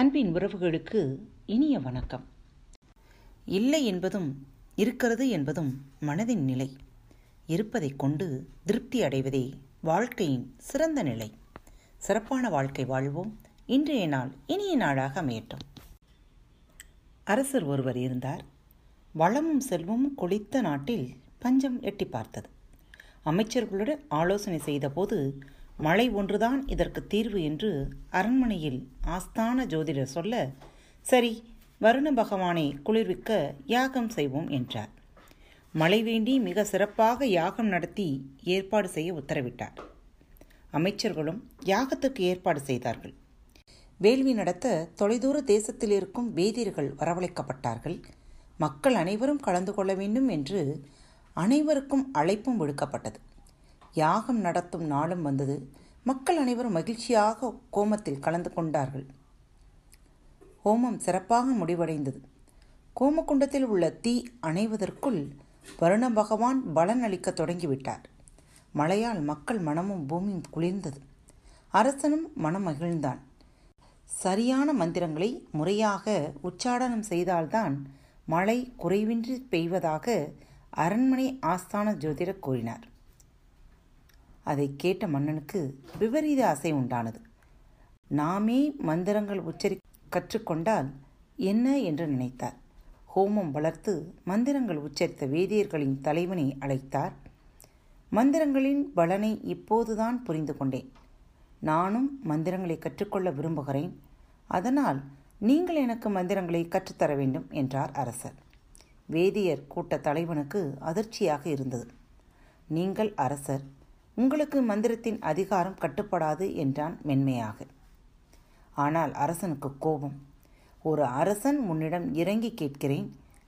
அன்பின் உறவுகளுக்கு இனிய வணக்கம். இல்லை என்பதும் இருக்கிறது என்பதும் மனதின் நிலை. இருப்பதை கொண்டு திருப்தி அடைவதே வாழ்க்கையின் சிறந்த நிலை. சிறப்பான வாழ்க்கை வாழ்வோம். இன்றைய நாள் இனிய நாளாக அமையட்டும். அரசர் ஒருவர் இருந்தார். வளமும் செல்வமும் கொளித்த நாட்டில் பஞ்சம் எட்டி பார்த்தது. அமைச்சர்களுடன் ஆலோசனை செய்தபோது மழை ஒன்றுதான் இதற்கு தீர்வு என்று அரண்மனையில் ஆஸ்தான ஜோதிடர் சொல்ல சரி வருண பகவானை குளிர்விக்க யாகம் செய்வோம் என்றார். மழை வேண்டி மிக சிறப்பாக யாகம் நடத்தி ஏற்பாடு செய்ய உத்தரவிட்டார். அமைச்சர்களும் யாகத்துக்கு ஏற்பாடு செய்தார்கள். வேள்வி நடத்த தொலைதூர தேசத்தில் இருக்கும் வேதியர்கள் வரவழைக்கப்பட்டார்கள். மக்கள் அனைவரும் கலந்து கொள்ள வேண்டும் என்று அனைவருக்கும் அழைப்பும் விடுக்கப்பட்டது. யாகம் நடத்தும் நாளும் வந்தது. மக்கள் அனைவரும் மகிழ்ச்சியாக கோமத்தில் கலந்து கொண்டார்கள். ஹோமம் சிறப்பாக முடிவடைந்தது. கோமகுண்டத்தில் உள்ள தீ அணைவதற்குள் வருண பகவான் பலன் அளிக்க தொடங்கிவிட்டார். மழையால் மக்கள் மனமும் பூமியும் குளிர்ந்தது. அரசனும் மனம் மகிழ்ந்தான் சரியான மந்திரங்களை முறையாக உச்சாடனம் செய்தால்தான் மழை குறைவின்றி பெய்வதாக அரண்மனை ஆஸ்தான ஜோதிடர் கூறினார். அதை கேட்ட மன்னனுக்கு விபரீத ஆசை உண்டானது. நாமே மந்திரங்கள் உச்சரி கற்றுக்கொண்டால் என்ன என்று நினைத்தார். ஹோமம் வளர்த்து மந்திரங்கள் உச்சரித்த வேதியர்களின் தலைவனை அழைத்தார். மந்திரங்களின் பலனை இப்போதுதான் புரிந்து கொண்டேன். நானும் மந்திரங்களை கற்றுக்கொள்ள விரும்புகிறேன். அதனால் நீங்கள் எனக்கு மந்திரங்களை கற்றுத்தர வேண்டும் என்றார் அரசர். வேதியர் கூட்ட தலைவனுக்கு அதிர்ச்சியாக இருந்தது. நீங்கள் அரசர் உங்களுக்கு மந்திரத்தின் அதிகாரம் கட்டுப்படாது என்றான் மென்மையாக. ஆனால் அரசனுக்கு கோபம். ஒரு அரசன் உன்னிடம் இறங்கி கேட்கிறேன்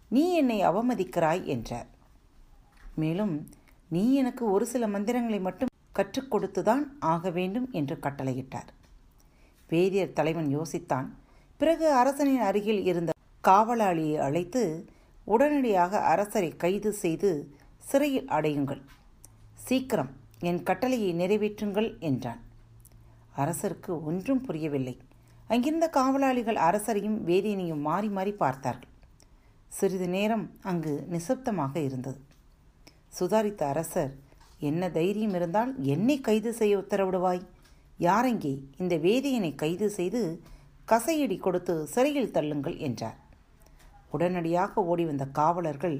நீ என்னை அவமதிக்கிறாய் என்றார். மேலும் நீ எனக்கு ஒரு சில மந்திரங்களை மட்டும் கற்றுக் கொடுத்துதான் ஆக வேண்டும் என்று கட்டளையிட்டார். வேதியர் தலைவன் யோசித்தான். பிறகு அரசனின் அருகில் இருந்த காவலாளியை அழைத்து உடனடியாக அரசரை கைது செய்து சிறையில் அடையுங்கள். சீக்கிரம் என் கட்டளையை நிறைவேற்றுங்கள் என்றான். அரசருக்கு ஒன்றும் புரியவில்லை. அங்கிருந்த காவலாளிகள் அரசரையும் வேதியனையும் மாறி மாறி பார்த்தார்கள். சிறிது நேரம் அங்கு நிசப்தமாக இருந்தது. சுதாரித்த அரசர் என்ன தைரியம் இருந்தால் என்னை கைது செய்ய உத்தரவிடுவாய். யாரெங்கே இந்த வேதியனை கைது செய்து கசையடி கொடுத்து சிறையில் தள்ளுங்கள் என்றார். உடனடியாக ஓடி வந்த காவலர்கள்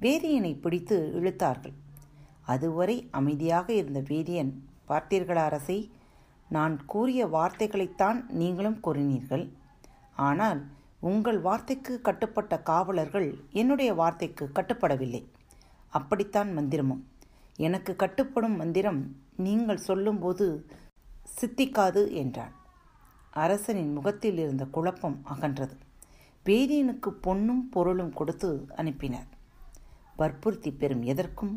வேதியனை பிடித்து இழுத்தார்கள். அதுவரை அமைதியாக இருந்த வேதியன் பார்த்தீர்களா அரசை? நான் கூறிய வார்த்தைகளைத்தான் நீங்களும் கூறினீர்கள். ஆனால் உங்கள் வார்த்தைக்கு கட்டுப்பட்ட காவலர்கள் என்னுடைய வார்த்தைக்கு கட்டுப்படவில்லை. அப்படித்தான் மந்திரமும். எனக்கு கட்டுப்படும் மந்திரம் நீங்கள் சொல்லும்போது சித்திக்காது என்றான். அரசனின் முகத்தில் இருந்த குழப்பம் அகன்றது. வேதியனுக்கு பொன்னும் பொருளும் கொடுத்து அனுப்பினார். வற்புறுத்தி பெறும் எதற்கும்